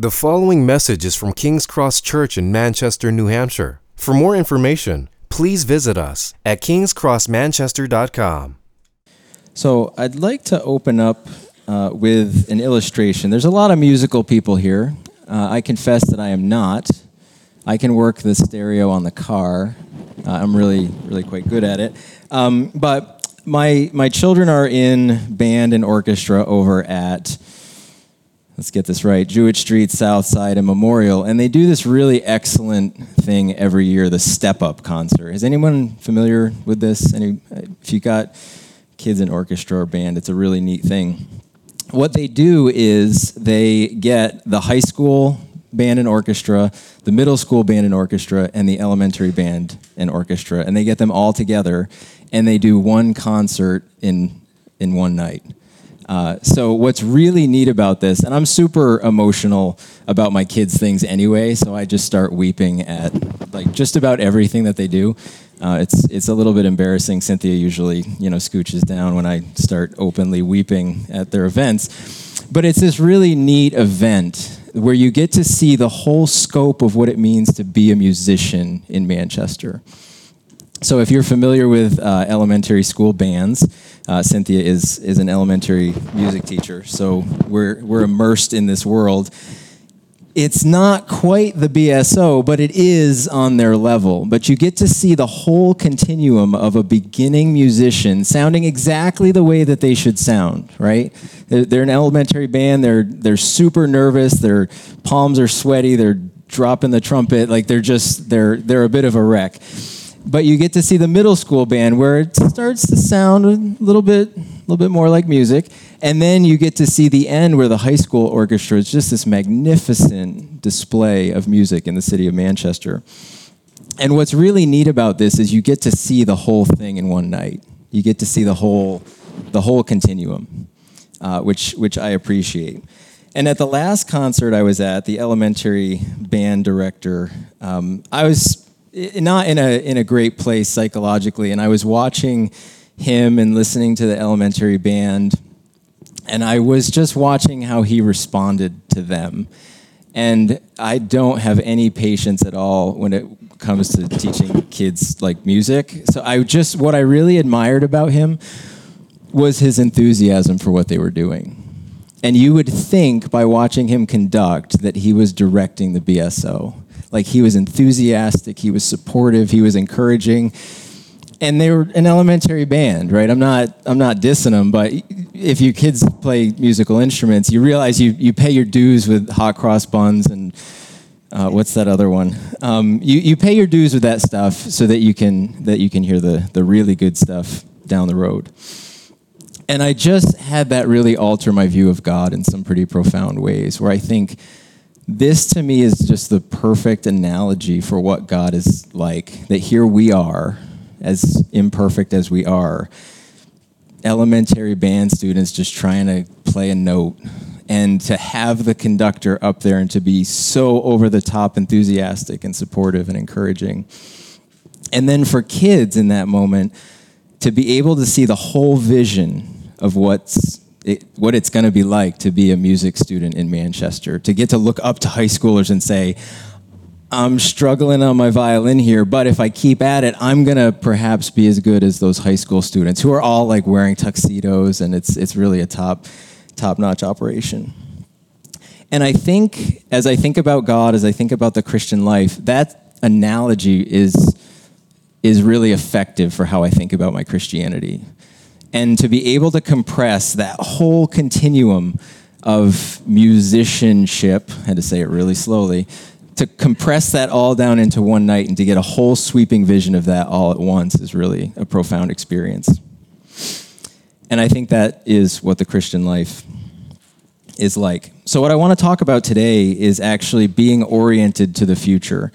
The following message is from King's Cross Church in Manchester, New Hampshire. For more information, please visit us at kingscrossmanchester.com. So I'd like to open up uh, with an illustration. There's a lot of musical people here. Uh, I confess that I am not. I can work the stereo on the car. Uh, I'm really, really quite good at it. Um, but my my children are in band and orchestra over at let's get this right, Jewett Street, South Side, and Memorial. And they do this really excellent thing every year, the Step Up concert. Is anyone familiar with this? Any, if you've got kids in orchestra or band, it's a really neat thing. What they do is they get the high school band and orchestra, the middle school band and orchestra, and the elementary band and orchestra, and they get them all together, and they do one concert in in one night. Uh, so what's really neat about this, and I'm super emotional about my kids' things anyway, so I just start weeping at like just about everything that they do. Uh, it's it's a little bit embarrassing. Cynthia usually you know scooches down when I start openly weeping at their events, but it's this really neat event where you get to see the whole scope of what it means to be a musician in Manchester. So if you're familiar with uh, elementary school bands, uh, Cynthia is is an elementary music teacher, so we're we're immersed in this world. It's not quite the BSO, but it is on their level. But you get to see the whole continuum of a beginning musician sounding exactly the way that they should sound, right? They're, they're an elementary band. They're they're super nervous. Their palms are sweaty. They're dropping the trumpet like they're just they're they're a bit of a wreck but you get to see the middle school band where it starts to sound a little bit a little bit more like music. And then you get to see the end where the high school orchestra is just this magnificent display of music in the city of Manchester. And what's really neat about this is you get to see the whole thing in one night. You get to see the whole the whole continuum uh, which which I appreciate. And at the last concert I was at, the elementary band director, um, I was not in a in a great place psychologically. And I was watching him and listening to the elementary band, and I was just watching how he responded to them. And I don't have any patience at all when it comes to teaching kids like music. So I just what I really admired about him was his enthusiasm for what they were doing. And you would think by watching him conduct that he was directing the BSO like he was enthusiastic, he was supportive, he was encouraging. And they were an elementary band, right? I'm not I'm not dissing them, but if your kids play musical instruments, you realize you, you pay your dues with hot cross buns and uh, what's that other one? Um, you, you pay your dues with that stuff so that you can that you can hear the the really good stuff down the road. And I just had that really alter my view of God in some pretty profound ways, where I think this to me is just the perfect analogy for what God is like. That here we are, as imperfect as we are, elementary band students just trying to play a note. And to have the conductor up there and to be so over the top enthusiastic and supportive and encouraging. And then for kids in that moment, to be able to see the whole vision of what's it, what it's going to be like to be a music student in Manchester, to get to look up to high schoolers and say, I'm struggling on my violin here, but if I keep at it, I'm gonna perhaps be as good as those high school students who are all like wearing tuxedos, and it's it's really a top top notch operation. And I think as I think about God, as I think about the Christian life, that analogy is is really effective for how I think about my Christianity and to be able to compress that whole continuum of musicianship, I had to say it really slowly, to compress that all down into one night and to get a whole sweeping vision of that all at once is really a profound experience. And I think that is what the Christian life is like. So, what I want to talk about today is actually being oriented to the future.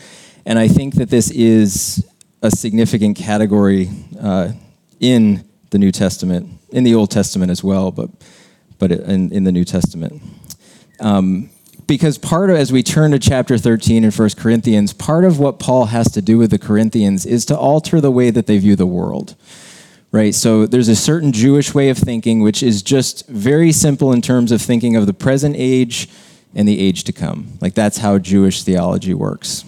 And I think that this is a significant category uh, in the New Testament, in the Old Testament as well, but but in, in the New Testament. Um, because part of, as we turn to chapter 13 in 1 Corinthians, part of what Paul has to do with the Corinthians is to alter the way that they view the world. Right? So there's a certain Jewish way of thinking, which is just very simple in terms of thinking of the present age and the age to come. Like that's how Jewish theology works.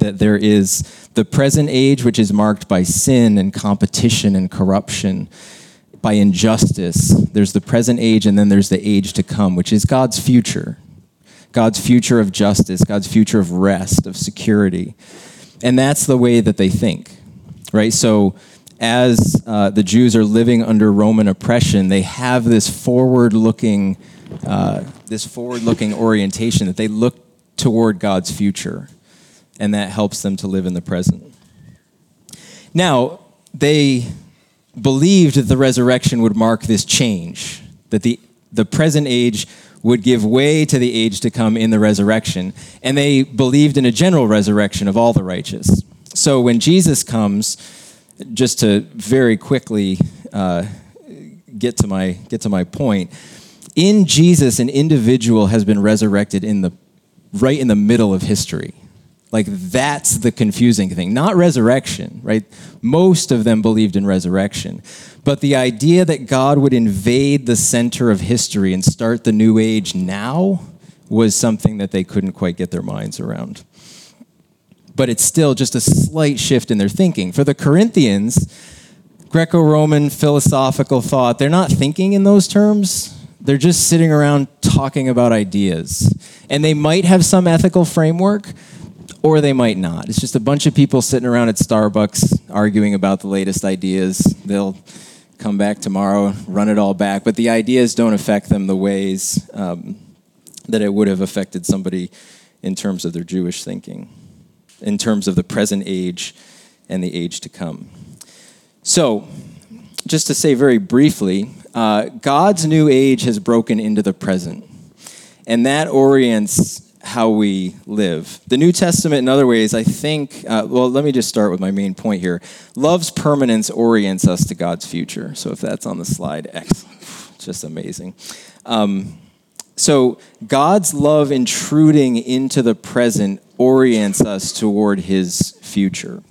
That there is the present age, which is marked by sin and competition and corruption, by injustice. There's the present age, and then there's the age to come, which is God's future. God's future of justice, God's future of rest, of security. And that's the way that they think, right? So, as uh, the Jews are living under Roman oppression, they have this forward-looking, uh, this forward-looking orientation that they look toward God's future, and that helps them to live in the present. Now, they believed that the resurrection would mark this change, that the, the present age would give way to the age to come in the resurrection. And they believed in a general resurrection of all the righteous. So when Jesus comes, just to very quickly uh, get to my get to my point, in Jesus, an individual has been resurrected in the right in the middle of history. Like that's the confusing thing, not resurrection, right? Most of them believed in resurrection. But the idea that God would invade the center of history and start the new age now was something that they couldn't quite get their minds around. But it's still just a slight shift in their thinking. For the Corinthians, Greco Roman philosophical thought, they're not thinking in those terms. They're just sitting around talking about ideas. And they might have some ethical framework, or they might not. It's just a bunch of people sitting around at Starbucks arguing about the latest ideas. They'll come back tomorrow, run it all back, but the ideas don't affect them the ways um, that it would have affected somebody in terms of their Jewish thinking, in terms of the present age and the age to come. So, just to say very briefly, uh, God's new age has broken into the present, and that orients how we live. The New Testament, in other ways, I think, uh, well, let me just start with my main point here. Love's permanence orients us to God's future. So if that's on the slide, excellent. Just amazing. Um, so God's love intruding into the present orients us toward his future.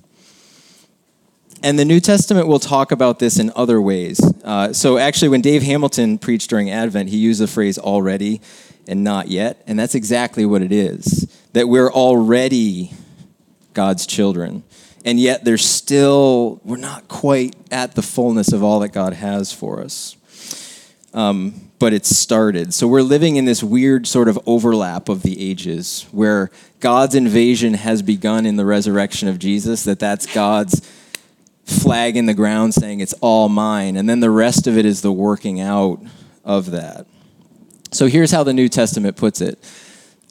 And the New Testament will talk about this in other ways. Uh, so, actually, when Dave Hamilton preached during Advent, he used the phrase already and not yet. And that's exactly what it is that we're already God's children. And yet there's still, we're not quite at the fullness of all that God has for us. Um, but it's started. So we're living in this weird sort of overlap of the ages where God's invasion has begun in the resurrection of Jesus, that that's God's flag in the ground saying it's all mine. And then the rest of it is the working out of that. So here's how the New Testament puts it.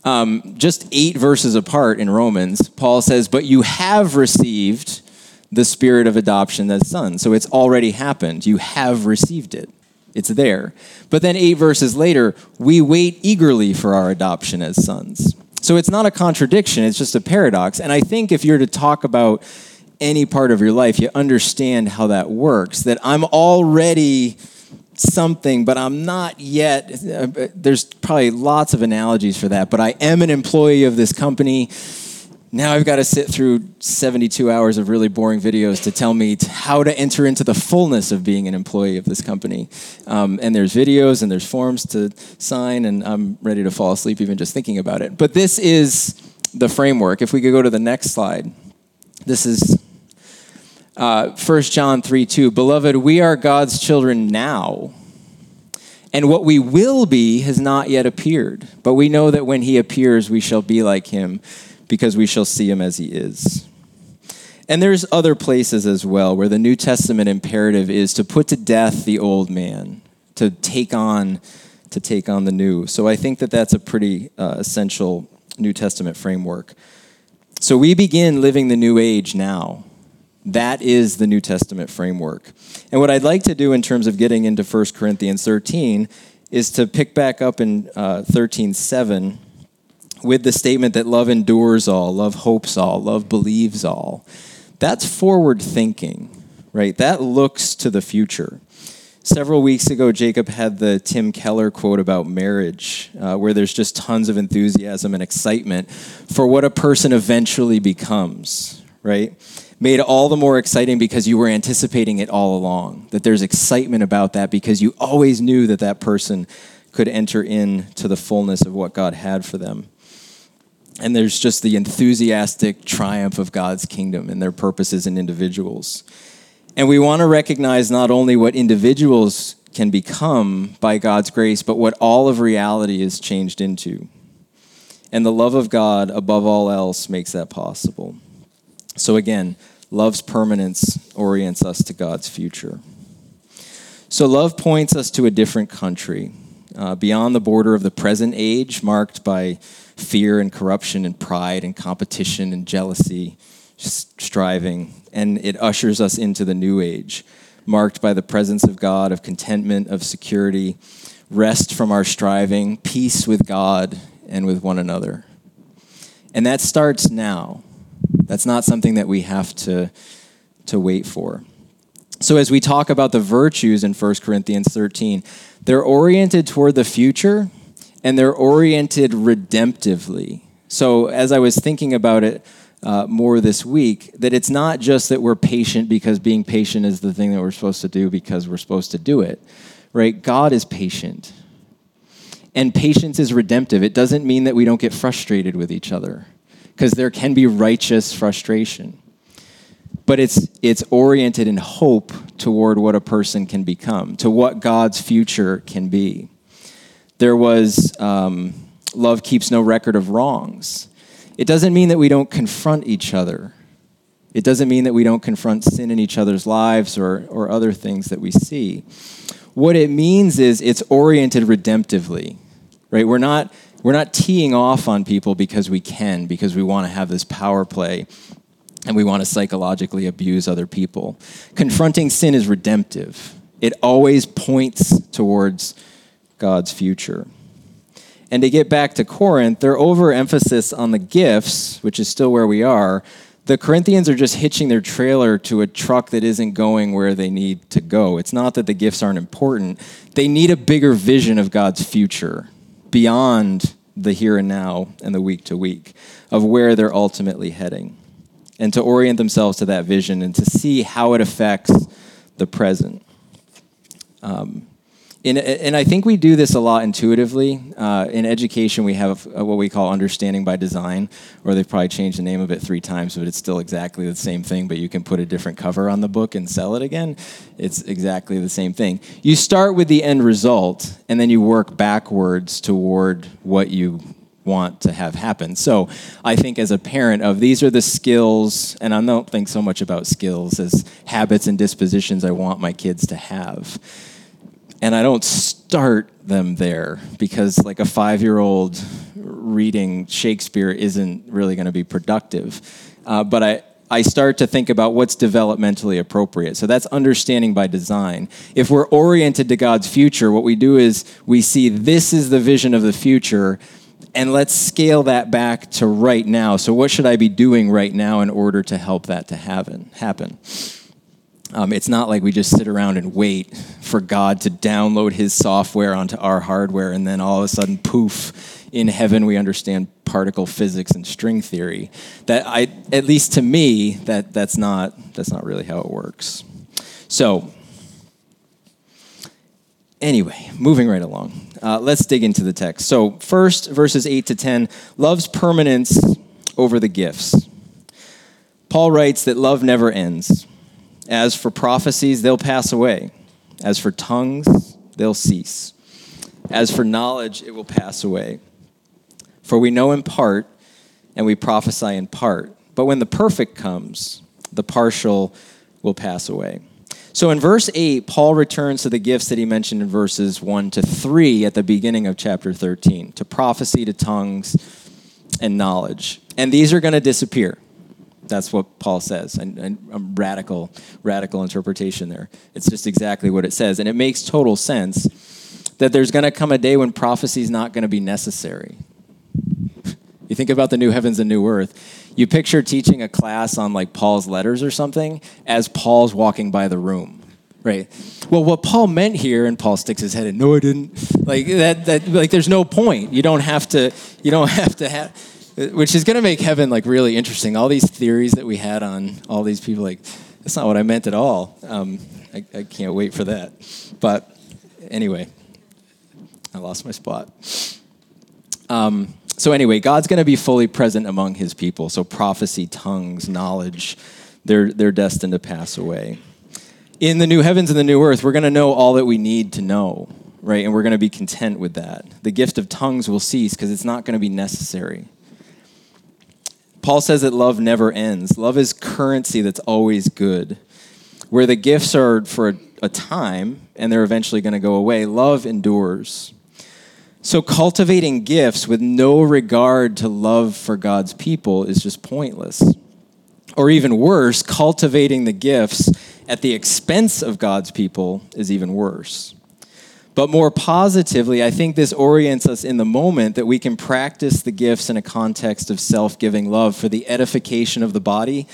Um, just eight verses apart in Romans, Paul says, But you have received the spirit of adoption as sons. So it's already happened. You have received it, it's there. But then eight verses later, we wait eagerly for our adoption as sons. So it's not a contradiction, it's just a paradox. And I think if you're to talk about any part of your life, you understand how that works. That I'm already something, but I'm not yet. There's probably lots of analogies for that, but I am an employee of this company. Now I've got to sit through 72 hours of really boring videos to tell me how to enter into the fullness of being an employee of this company. Um, and there's videos and there's forms to sign, and I'm ready to fall asleep even just thinking about it. But this is the framework. If we could go to the next slide, this is uh, 1 John 3 2. Beloved, we are God's children now. And what we will be has not yet appeared. But we know that when he appears, we shall be like him because we shall see him as he is. And there's other places as well where the New Testament imperative is to put to death the old man, to take on to take on the new. So I think that that's a pretty uh, essential New Testament framework. So we begin living the new age now. That is the New Testament framework. And what I'd like to do in terms of getting into 1 Corinthians 13 is to pick back up in uh, 13 7 with the statement that love endures all, love hopes all, love believes all. That's forward thinking, right? That looks to the future. Several weeks ago, Jacob had the Tim Keller quote about marriage, uh, where there's just tons of enthusiasm and excitement for what a person eventually becomes, right? Made all the more exciting because you were anticipating it all along. That there's excitement about that because you always knew that that person could enter into the fullness of what God had for them. And there's just the enthusiastic triumph of God's kingdom and their purposes in individuals. And we want to recognize not only what individuals can become by God's grace, but what all of reality is changed into. And the love of God, above all else, makes that possible. So again, love's permanence orients us to God's future. So love points us to a different country, uh, beyond the border of the present age, marked by fear and corruption and pride and competition and jealousy, striving. And it ushers us into the new age, marked by the presence of God, of contentment, of security, rest from our striving, peace with God and with one another. And that starts now. That's not something that we have to, to wait for. So, as we talk about the virtues in 1 Corinthians 13, they're oriented toward the future and they're oriented redemptively. So, as I was thinking about it uh, more this week, that it's not just that we're patient because being patient is the thing that we're supposed to do because we're supposed to do it, right? God is patient. And patience is redemptive. It doesn't mean that we don't get frustrated with each other, because there can be righteous frustration. But it's, it's oriented in hope toward what a person can become, to what God's future can be. There was um, love keeps no record of wrongs. It doesn't mean that we don't confront each other. It doesn't mean that we don't confront sin in each other's lives or, or other things that we see. What it means is it's oriented redemptively right? We're not, we're not teeing off on people because we can, because we want to have this power play and we want to psychologically abuse other people. Confronting sin is redemptive, it always points towards God's future. And to get back to Corinth, their overemphasis on the gifts, which is still where we are, the Corinthians are just hitching their trailer to a truck that isn't going where they need to go. It's not that the gifts aren't important, they need a bigger vision of God's future beyond the here and now and the week to week of where they're ultimately heading and to orient themselves to that vision and to see how it affects the present. Um, and I think we do this a lot intuitively. Uh, in education, we have what we call understanding by design, or they've probably changed the name of it three times, but it's still exactly the same thing. But you can put a different cover on the book and sell it again. It's exactly the same thing. You start with the end result, and then you work backwards toward what you want to have happen. So I think as a parent of these are the skills, and I don't think so much about skills as habits and dispositions I want my kids to have and I don't start them there because like a five year old reading Shakespeare isn't really going to be productive. Uh, but I, I start to think about what's developmentally appropriate. So that's understanding by design. If we're oriented to God's future, what we do is we see this is the vision of the future, and let's scale that back to right now. So, what should I be doing right now in order to help that to happen? happen? Um, it's not like we just sit around and wait for God to download his software onto our hardware and then all of a sudden, poof, in heaven we understand particle physics and string theory. That I, at least to me, that, that's, not, that's not really how it works. So, anyway, moving right along. Uh, let's dig into the text. So, first, verses 8 to 10 love's permanence over the gifts. Paul writes that love never ends. As for prophecies, they'll pass away. As for tongues, they'll cease. As for knowledge, it will pass away. For we know in part, and we prophesy in part. But when the perfect comes, the partial will pass away. So in verse 8, Paul returns to the gifts that he mentioned in verses 1 to 3 at the beginning of chapter 13 to prophecy, to tongues, and knowledge. And these are going to disappear. That's what Paul says, and, and a radical, radical interpretation there. It's just exactly what it says, and it makes total sense that there's going to come a day when prophecy is not going to be necessary. you think about the new heavens and new earth. You picture teaching a class on like Paul's letters or something as Paul's walking by the room, right? Well, what Paul meant here, and Paul sticks his head in. No, I didn't. Like that. That like, there's no point. You don't have to. You don't have to have which is going to make heaven like really interesting. All these theories that we had on all these people, like that's not what I meant at all. Um, I, I, can't wait for that. But anyway, I lost my spot. Um, so, anyway, God's going to be fully present among his people. So, prophecy, tongues, knowledge, they're, they're destined to pass away. In the new heavens and the new earth, we're going to know all that we need to know, right? And we're going to be content with that. The gift of tongues will cease because it's not going to be necessary. Paul says that love never ends. Love is currency that's always good. Where the gifts are for a time and they're eventually going to go away, love endures. So, cultivating gifts with no regard to love for God's people is just pointless. Or even worse, cultivating the gifts at the expense of God's people is even worse. But more positively, I think this orients us in the moment that we can practice the gifts in a context of self giving love for the edification of the body,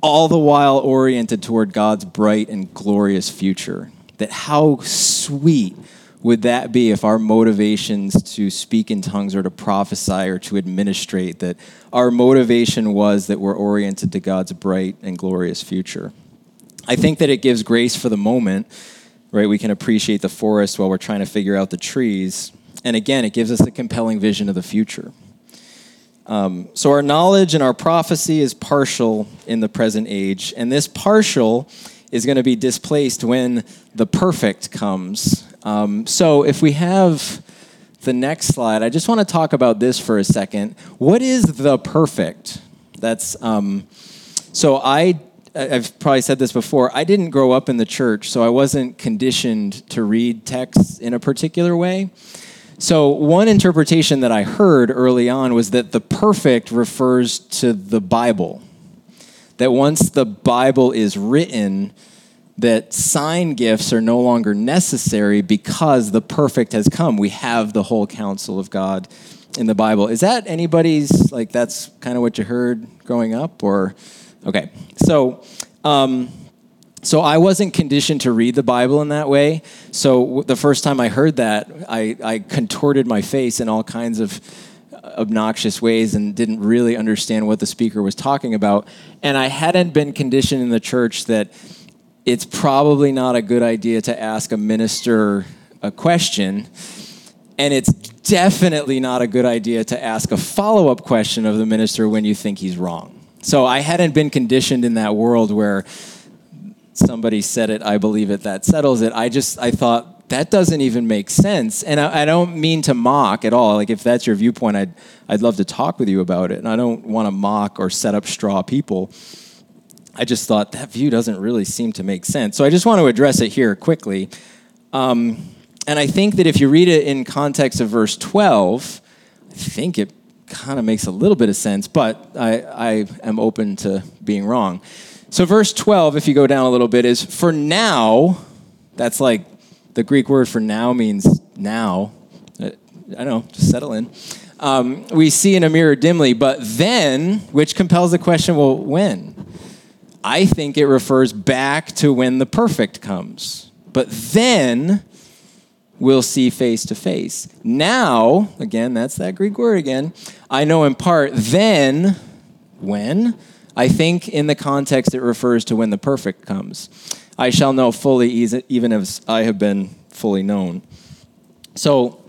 all the while oriented toward God's bright and glorious future. That how sweet would that be if our motivations to speak in tongues or to prophesy or to administrate, that our motivation was that we're oriented to God's bright and glorious future? I think that it gives grace for the moment, right? We can appreciate the forest while we're trying to figure out the trees. And again, it gives us a compelling vision of the future. Um, so our knowledge and our prophecy is partial in the present age, and this partial is going to be displaced when the perfect comes. Um, so if we have the next slide, I just want to talk about this for a second. What is the perfect? That's um, so I. I've probably said this before. I didn't grow up in the church, so I wasn't conditioned to read texts in a particular way. So, one interpretation that I heard early on was that the perfect refers to the Bible. That once the Bible is written, that sign gifts are no longer necessary because the perfect has come. We have the whole counsel of God in the Bible. Is that anybody's, like, that's kind of what you heard growing up? Or, okay. So, um, so I wasn't conditioned to read the Bible in that way. So the first time I heard that, I, I contorted my face in all kinds of obnoxious ways and didn't really understand what the speaker was talking about. And I hadn't been conditioned in the church that it's probably not a good idea to ask a minister a question. And it's definitely not a good idea to ask a follow up question of the minister when you think he's wrong. So I hadn't been conditioned in that world where somebody said it, I believe it, that settles it. I just, I thought, that doesn't even make sense. And I, I, don't mean to mock at all. Like, if that's your viewpoint, I'd, I'd love to talk with you about it. And I don't want to mock or set up straw people. I just thought that view doesn't really seem to make sense. So I just want to address it here quickly. Um, and I think that if you read it in context of verse 12, I think it kind of makes a little bit of sense, but I, I am open to being wrong. So, verse 12, if you go down a little bit, is for now, that's like the Greek word for now means now. I don't know, just settle in. Um, we see in a mirror dimly, but then, which compels the question well, when? I think it refers back to when the perfect comes. But then we'll see face to face. Now, again, that's that Greek word again. I know in part, then, when? I think in the context it refers to when the perfect comes. I shall know fully, even as I have been fully known. So,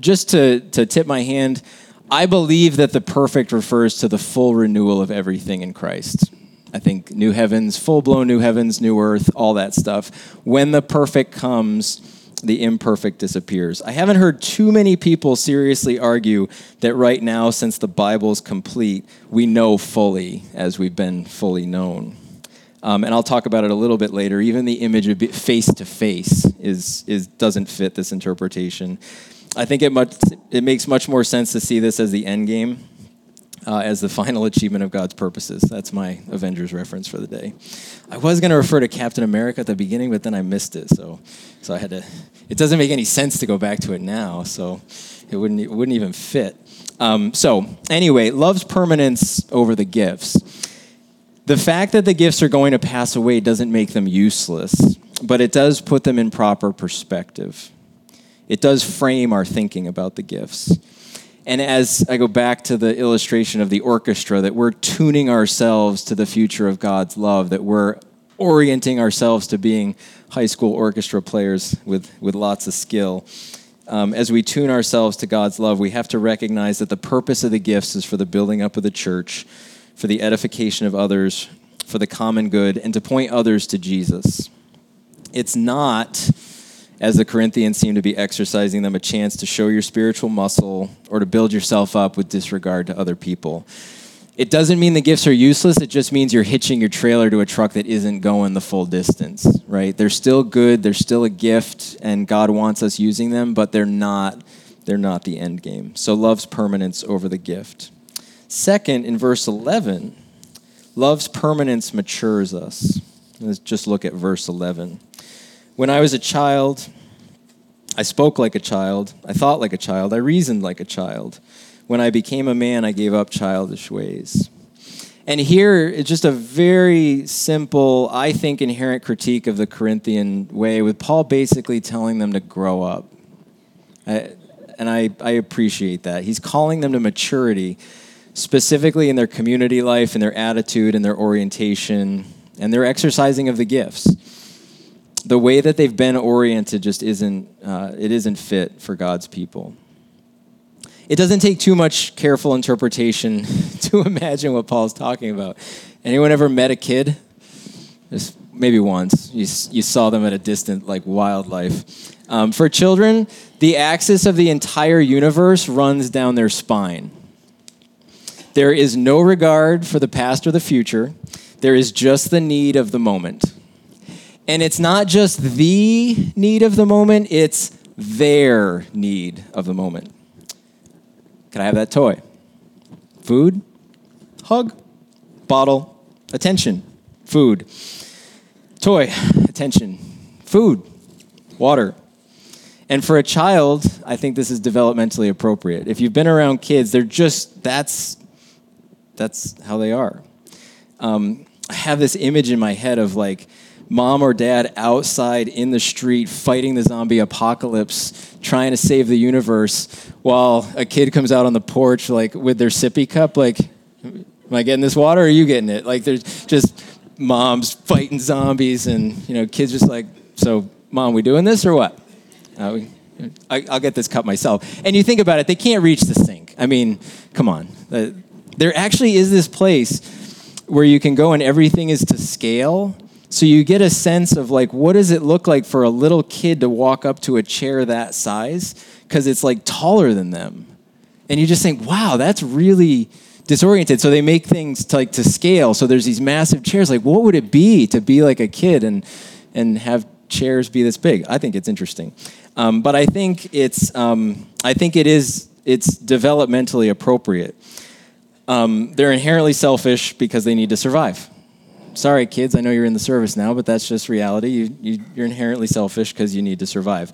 just to, to tip my hand, I believe that the perfect refers to the full renewal of everything in Christ. I think new heavens, full blown new heavens, new earth, all that stuff. When the perfect comes, the imperfect disappears. I haven't heard too many people seriously argue that right now, since the Bible's complete, we know fully as we've been fully known. Um, and I'll talk about it a little bit later. Even the image of face to face is is doesn't fit this interpretation. I think it much it makes much more sense to see this as the end game uh, as the final achievement of God's purposes. That's my Avengers reference for the day. I was going to refer to Captain America at the beginning, but then I missed it, so so I had to. It doesn't make any sense to go back to it now, so it wouldn't it wouldn't even fit. Um, so anyway, love's permanence over the gifts. The fact that the gifts are going to pass away doesn't make them useless, but it does put them in proper perspective. It does frame our thinking about the gifts. And as I go back to the illustration of the orchestra, that we're tuning ourselves to the future of God's love, that we're orienting ourselves to being high school orchestra players with, with lots of skill. um, as we tune ourselves to God's love, we have to recognize that the purpose of the gifts is for the building up of the church, for the edification of others, for the common good, and to point others to Jesus. It's not, as the Corinthians seem to be exercising them, a chance to show your spiritual muscle or to build yourself up with disregard to other people. It doesn't mean the gifts are useless. It just means you're hitching your trailer to a truck that isn't going the full distance, right? They're still good. They're still a gift, and God wants us using them, but they're not. They're not the end game. So love's permanence over the gift. Second, in verse 11, love's permanence matures us. Let's just look at verse 11. When I was a child, I spoke like a child. I thought like a child. I reasoned like a child. When I became a man, I gave up childish ways. And here, it's just a very simple, I think, inherent critique of the Corinthian way, with Paul basically telling them to grow up. I, and I, I appreciate that. He's calling them to maturity, specifically in their community life, in their attitude, and their orientation, and their exercising of the gifts. The way that they've been oriented just isn't, uh, it isn't fit for God's people. It doesn't take too much careful interpretation to imagine what Paul's talking about. Anyone ever met a kid? Just maybe once. You, you saw them at a distant, like wildlife. Um, for children, the axis of the entire universe runs down their spine. There is no regard for the past or the future. There is just the need of the moment. And it's not just the need of the moment, it's their need of the moment. Can I have that toy? Food, hug, bottle, attention, food. Toy, attention, food, water. And for a child, I think this is developmentally appropriate. If you've been around kids, they're just, that's, that's how they are. Um, I have this image in my head of like, mom or dad outside in the street fighting the zombie apocalypse, trying to save the universe, while a kid comes out on the porch like with their sippy cup, like, am I getting this water or are you getting it? Like there's just moms fighting zombies and you know kids just like, so mom, we doing this or what? Uh, we, I, will get this cup myself. And you think about it, they can't reach the sink. I mean, come on. Uh, there actually is this place where you can go and everything is to scale so you get a sense of like, what does it look like for a little kid to walk up to a chair that size? Because it's like taller than them. And you just think, wow, that's really disoriented. So they make things to, like to scale. So there's these massive chairs. Like, what would it be to be like a kid and and have chairs be this big? I think it's interesting. Um, but I think it's um, I think it is it's developmentally appropriate. Um, they're inherently selfish because they need to survive sorry, kids, I know you're in the service now, but that's just reality. You, you, you're inherently selfish because you need to survive.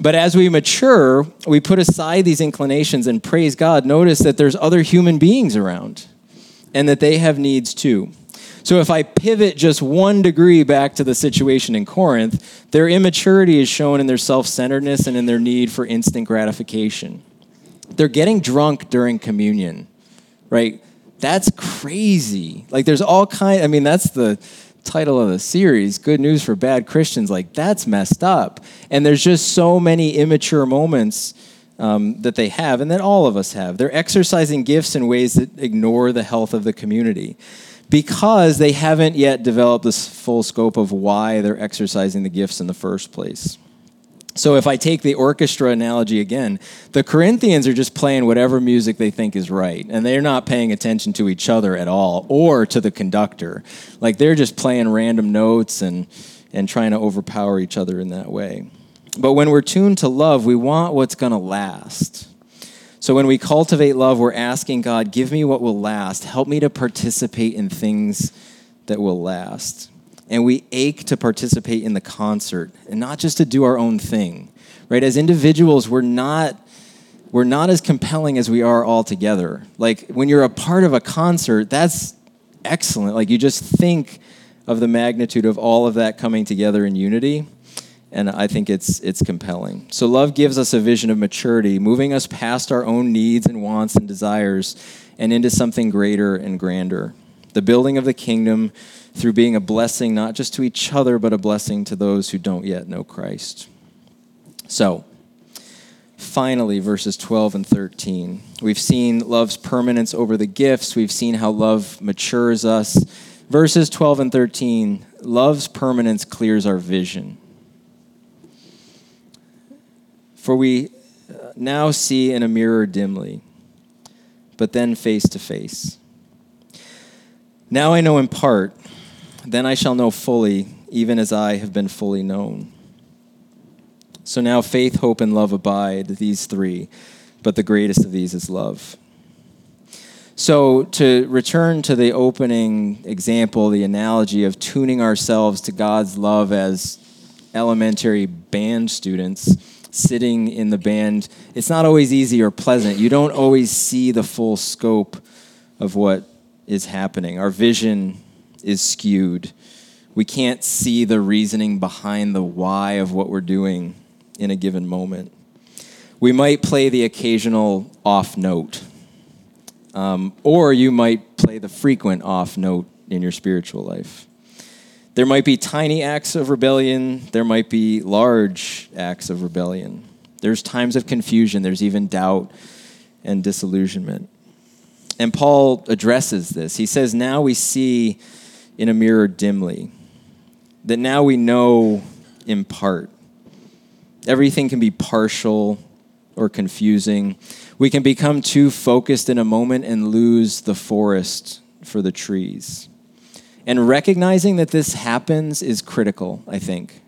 But as we mature, we put aside these inclinations and praise God. Notice that there's other human beings around and that they have needs too. So if I pivot just one degree back to the situation in Corinth, their immaturity is shown in their self centeredness and in their need for instant gratification. They're getting drunk during communion, right? That's crazy. Like there's all kind I mean that's the title of the series, Good News for Bad Christians. Like that's messed up. And there's just so many immature moments um, that they have and that all of us have. They're exercising gifts in ways that ignore the health of the community because they haven't yet developed this full scope of why they're exercising the gifts in the first place. So if I take the orchestra analogy again, the Corinthians are just playing whatever music they think is right, and they're not paying attention to each other at all or to the conductor. Like they're just playing random notes and and trying to overpower each other in that way. But when we're tuned to love, we want what's going to last. So when we cultivate love, we're asking God, give me what will last. Help me to participate in things that will last and we ache to participate in the concert and not just to do our own thing right? As individuals we're not we're not as compelling as we are all together like when you're a part of a concert that's excellent. Like you just think of the magnitude of all of that coming together in unity and i think it's it's compelling. So love gives us a vision of maturity moving us past our own needs and wants and desires and into something greater and grander the building of the kingdom through being a blessing not just to each other, but a blessing to those who don't yet know Christ. So, finally, verses 12 and 13. We've seen love's permanence over the gifts, we've seen how love matures us. Verses 12 and 13 love's permanence clears our vision. For we uh, now see in a mirror dimly, but then face to face. Now I know in part, then I shall know fully, even as I have been fully known. So now faith, hope, and love abide, these three, but the greatest of these is love. So, to return to the opening example, the analogy of tuning ourselves to God's love as elementary band students, sitting in the band, it's not always easy or pleasant. You don't always see the full scope of what is happening. Our vision is skewed. We can't see the reasoning behind the why of what we're doing in a given moment. We might play the occasional off note, um, or you might play the frequent off note in your spiritual life. There might be tiny acts of rebellion, there might be large acts of rebellion. There's times of confusion, there's even doubt and disillusionment. And Paul addresses this. He says, Now we see in a mirror dimly, that now we know in part. Everything can be partial or confusing. We can become too focused in a moment and lose the forest for the trees. And recognizing that this happens is critical, I think.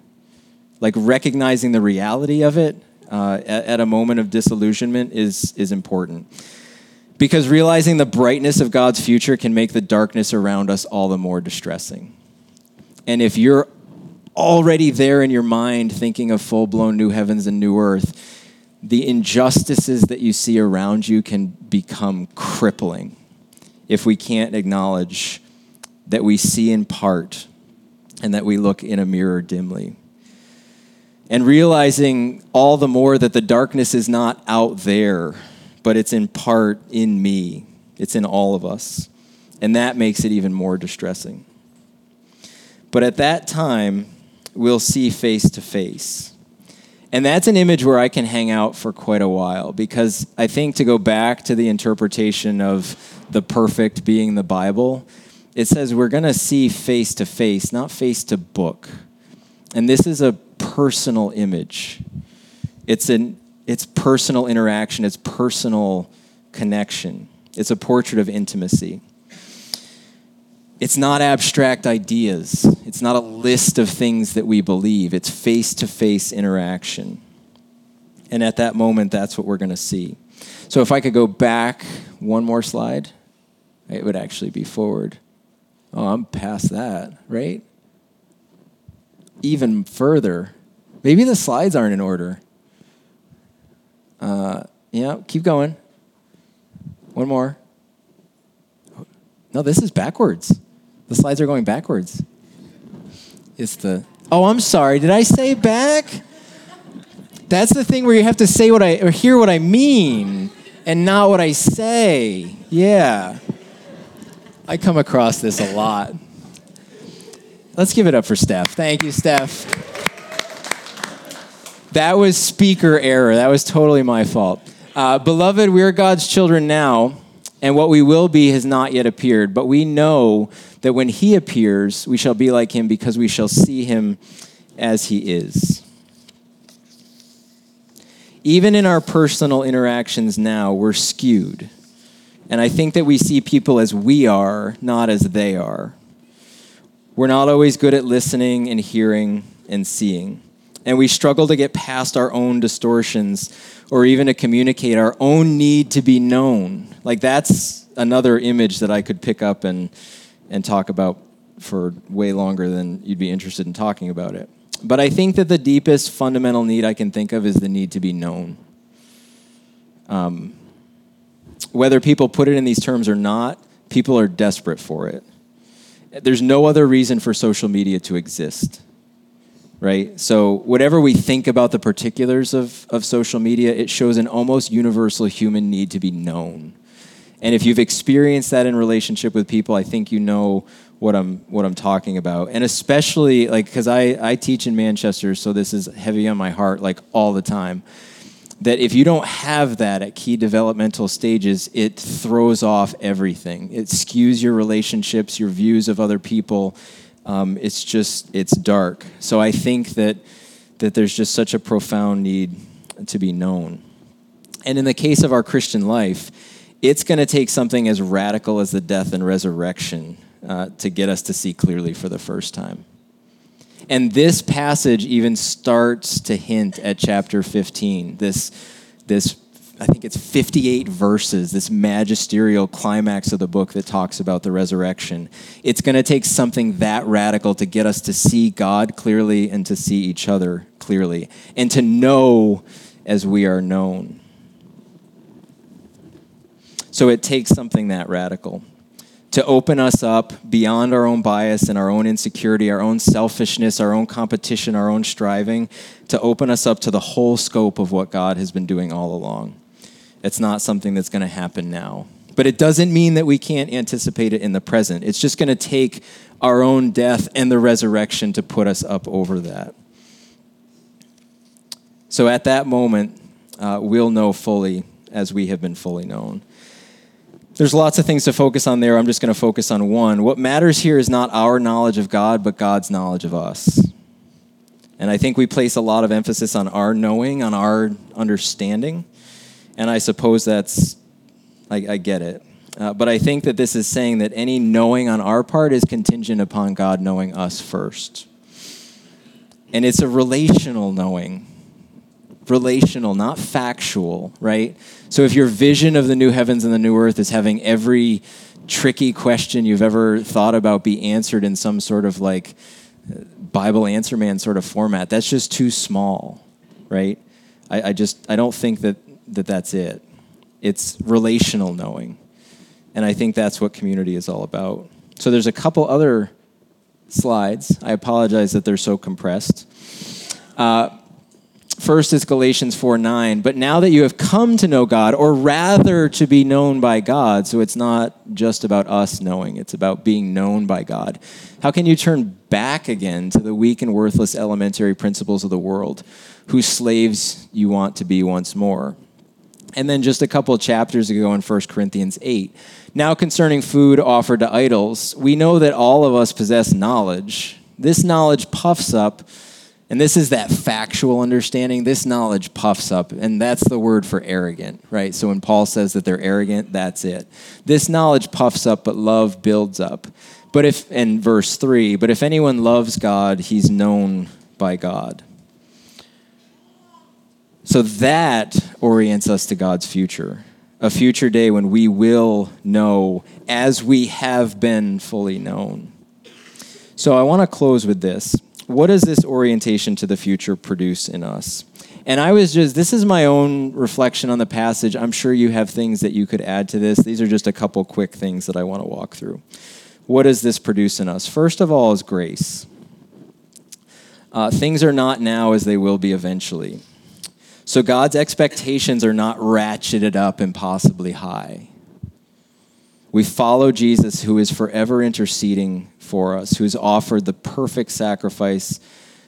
Like recognizing the reality of it uh, at, at a moment of disillusionment is, is important. Because realizing the brightness of God's future can make the darkness around us all the more distressing. And if you're already there in your mind thinking of full blown new heavens and new earth, the injustices that you see around you can become crippling if we can't acknowledge that we see in part and that we look in a mirror dimly. And realizing all the more that the darkness is not out there, but it's in part in me, it's in all of us. And that makes it even more distressing. But at that time, we'll see face to face. And that's an image where I can hang out for quite a while because I think to go back to the interpretation of the perfect being the Bible, it says we're going to see face to face, not face to book. And this is a personal image. It's an it's personal interaction, it's personal connection. It's a portrait of intimacy. It's not abstract ideas. It's not a list of things that we believe. It's face to face interaction. And at that moment, that's what we're going to see. So if I could go back one more slide, it would actually be forward. Oh, I'm past that, right? Even further. Maybe the slides aren't in order. Yeah, keep going. One more. No, this is backwards. The slides are going backwards. It's the. Oh, I'm sorry. Did I say back? That's the thing where you have to say what I or hear what I mean and not what I say. Yeah. I come across this a lot. Let's give it up for Steph. Thank you, Steph. That was speaker error. That was totally my fault. Uh, Beloved, we are God's children now and what we will be has not yet appeared. But we know that when he appears, we shall be like him because we shall see him as he is. Even in our personal interactions now, we're skewed. And I think that we see people as we are, not as they are. We're not always good at listening and hearing and seeing. And we struggle to get past our own distortions or even to communicate our own need to be known. Like that's another image that I could pick up and and talk about for way longer than you'd be interested in talking about it. But I think that the deepest fundamental need I can think of is the need to be known. Um, whether people put it in these terms or not, people are desperate for it. There's no other reason for social media to exist right? So, whatever we think about the particulars of, of social media, it shows an almost universal human need to be known. And if you've experienced that in relationship with people, I think you know what I'm what I'm talking about. And especially like because I, I teach in Manchester, so this is heavy on my heart like all the time. that if you don't have that at key developmental stages, it throws off everything. It skews your relationships, your views of other people. Um, it's just, it's dark. So I think that, that there's just such a profound need to be known. And in the case of our Christian life, it's going to take something as radical as the death and resurrection uh, to get us to see clearly for the first time. And this passage even starts to hint at chapter 15. This, this I think it's 58 verses, this magisterial climax of the book that talks about the resurrection. It's going to take something that radical to get us to see God clearly and to see each other clearly and to know as we are known. So it takes something that radical to open us up beyond our own bias and our own insecurity, our own selfishness, our own competition, our own striving, to open us up to the whole scope of what God has been doing all along. It's not something that's going to happen now. But it doesn't mean that we can't anticipate it in the present. It's just going to take our own death and the resurrection to put us up over that. So at that moment, uh, we'll know fully as we have been fully known. There's lots of things to focus on there. I'm just going to focus on one. What matters here is not our knowledge of God, but God's knowledge of us. And I think we place a lot of emphasis on our knowing, on our understanding. And I suppose that's, I, I get it. Uh, but I think that this is saying that any knowing on our part is contingent upon God knowing us first. And it's a relational knowing relational, not factual, right? So if your vision of the new heavens and the new earth is having every tricky question you've ever thought about be answered in some sort of like Bible answer man sort of format, that's just too small, right? I, I just I don't think that, that that's it. It's relational knowing. And I think that's what community is all about. So there's a couple other slides. I apologize that they're so compressed. Uh, First is Galatians 4 9. But now that you have come to know God, or rather to be known by God, so it's not just about us knowing, it's about being known by God. How can you turn back again to the weak and worthless elementary principles of the world, whose slaves you want to be once more? And then just a couple of chapters ago in 1 Corinthians 8. Now, concerning food offered to idols, we know that all of us possess knowledge. This knowledge puffs up and this is that factual understanding. This knowledge puffs up, and that's the word for arrogant, right? So when Paul says that they're arrogant, that's it. This knowledge puffs up, but love builds up. But if, in verse 3, but if anyone loves God, he's known by God. So that orients us to God's future, a future day when we will know as we have been fully known. So I want to close with this what does this orientation to the future produce in us? And I was just, this is my own reflection on the passage. I'm sure you have things that you could add to this. These are just a couple quick things that I want to walk through. What does this produce in us? First of all, is grace. Uh, things are not now as they will be eventually. So God's expectations are not ratcheted up impossibly high. We follow Jesus, who is forever interceding for us, who has offered the perfect sacrifice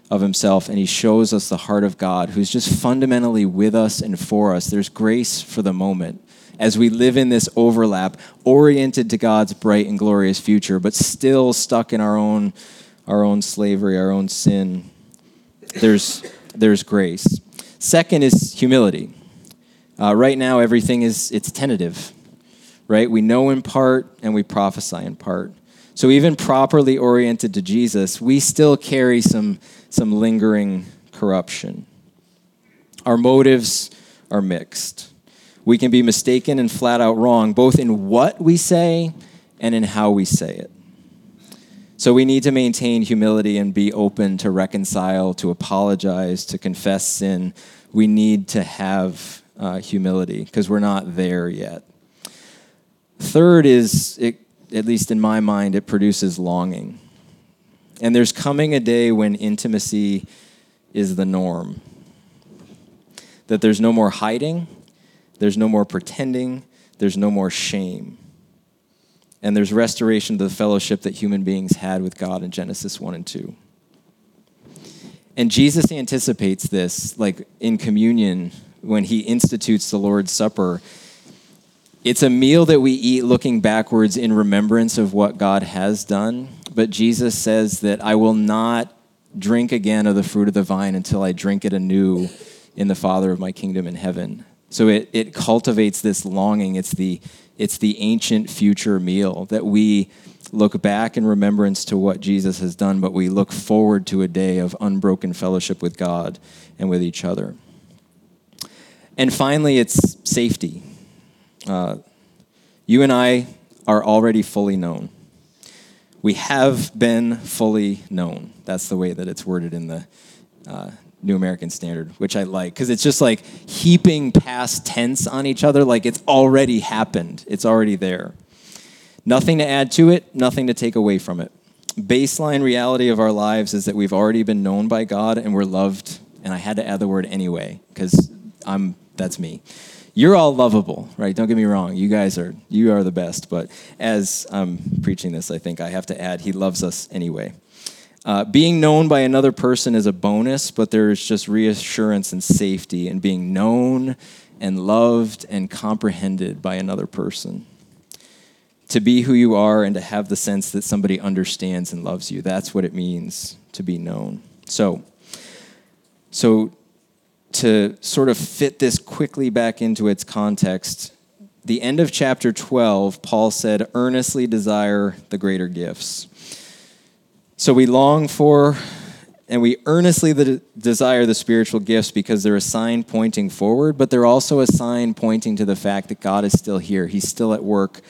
of himself, and he shows us the heart of God, who's just fundamentally with us and for us. There's grace for the moment as we live in this overlap, oriented to God's bright and glorious future, but still stuck in our own, our own slavery, our own sin. There's, there's grace. Second is humility. Uh, right now, everything is it's tentative right? We know in part and we prophesy in part. So even properly oriented to Jesus, we still carry some, some lingering corruption. Our motives are mixed. We can be mistaken and flat out wrong, both in what we say and in how we say it. So we need to maintain humility and be open to reconcile, to apologize, to confess sin. We need to have uh, humility because we're not there yet. Third is, it, at least in my mind, it produces longing. And there's coming a day when intimacy is the norm. That there's no more hiding, there's no more pretending, there's no more shame. And there's restoration to the fellowship that human beings had with God in Genesis 1 and 2. And Jesus anticipates this, like in communion when he institutes the Lord's Supper, it's a meal that we eat looking backwards in remembrance of what God has done. But Jesus says that I will not drink again of the fruit of the vine until I drink it anew in the Father of my kingdom in heaven. So it, it cultivates this longing. It's the, it's the ancient future meal that we look back in remembrance to what Jesus has done, but we look forward to a day of unbroken fellowship with God and with each other. And finally, it's safety. Uh, you and I are already fully known. We have been fully known. That's the way that it's worded in the uh, New American Standard, which I like because it's just like heaping past tense on each other, like it's already happened, it's already there. Nothing to add to it, nothing to take away from it. Baseline reality of our lives is that we've already been known by God and we're loved. And I had to add the word anyway because I'm that's me. You're all lovable, right? Don't get me wrong. You guys are you are the best. But as I'm preaching this, I think I have to add He loves us anyway. Uh, being known by another person is a bonus, but there's just reassurance and safety in being known and loved and comprehended by another person. To be who you are and to have the sense that somebody understands and loves you. That's what it means to be known. So, so to sort of fit this quickly back into its context, the end of chapter 12, Paul said, earnestly desire the greater gifts. So we long for and we earnestly the, desire the spiritual gifts because they're a sign pointing forward, but they're also a sign pointing to the fact that God is still here. He's still at work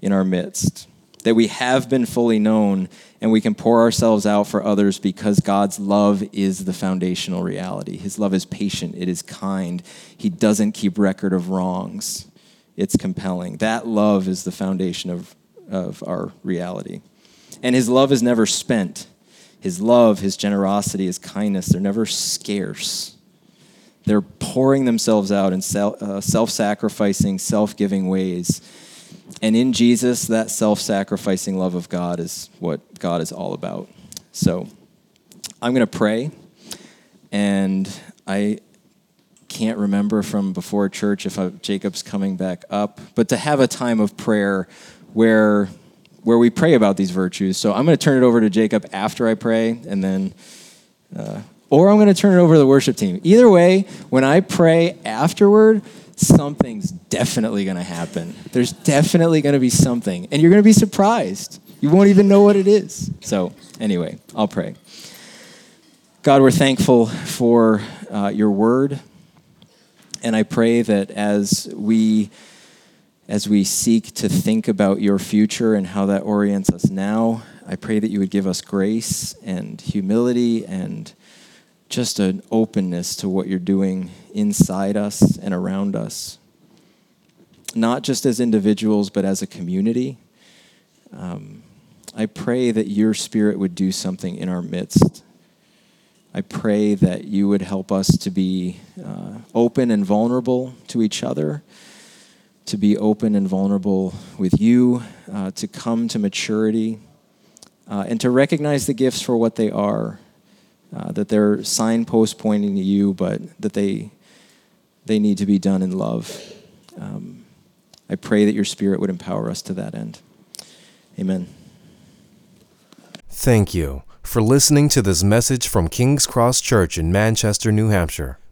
in our midst. That we have been fully known and we can pour ourselves out for others because God's love is the foundational reality. His love is patient, it is kind, He doesn't keep record of wrongs. It's compelling. That love is the foundation of, of our reality. And his love is never spent. His love, his generosity, his kindness, they're never scarce. They're pouring themselves out in uh, self sacrificing, self giving ways. And in Jesus, that self sacrificing love of God is what God is all about. So I'm going to pray. And I can't remember from before church if I, Jacob's coming back up, but to have a time of prayer where where we pray about these virtues. So I'm going to turn it over to Jacob after I pray, and then, uh, or I'm going to turn it over to the worship team. Either way, when I pray afterward, something's definitely going to happen. There's definitely going to be something, and you're going to be surprised. You won't even know what it is. So, anyway, I'll pray. God, we're thankful for uh, your word, and I pray that as we as we seek to think about your future and how that orients us now, I pray that you would give us grace and humility and just an openness to what you're doing inside us and around us. Not just as individuals, but as a community. Um, I pray that your spirit would do something in our midst. I pray that you would help us to be uh, open and vulnerable to each other to be open and vulnerable with you, uh, to come to maturity, uh, and to recognize the gifts for what they are. Uh, that they're signposts pointing to you, but that they they need to be done in love. Um, I pray that your Spirit would empower us to that end. Amen. Thank you for listening to this message from King's Cross Church in Manchester, New Hampshire.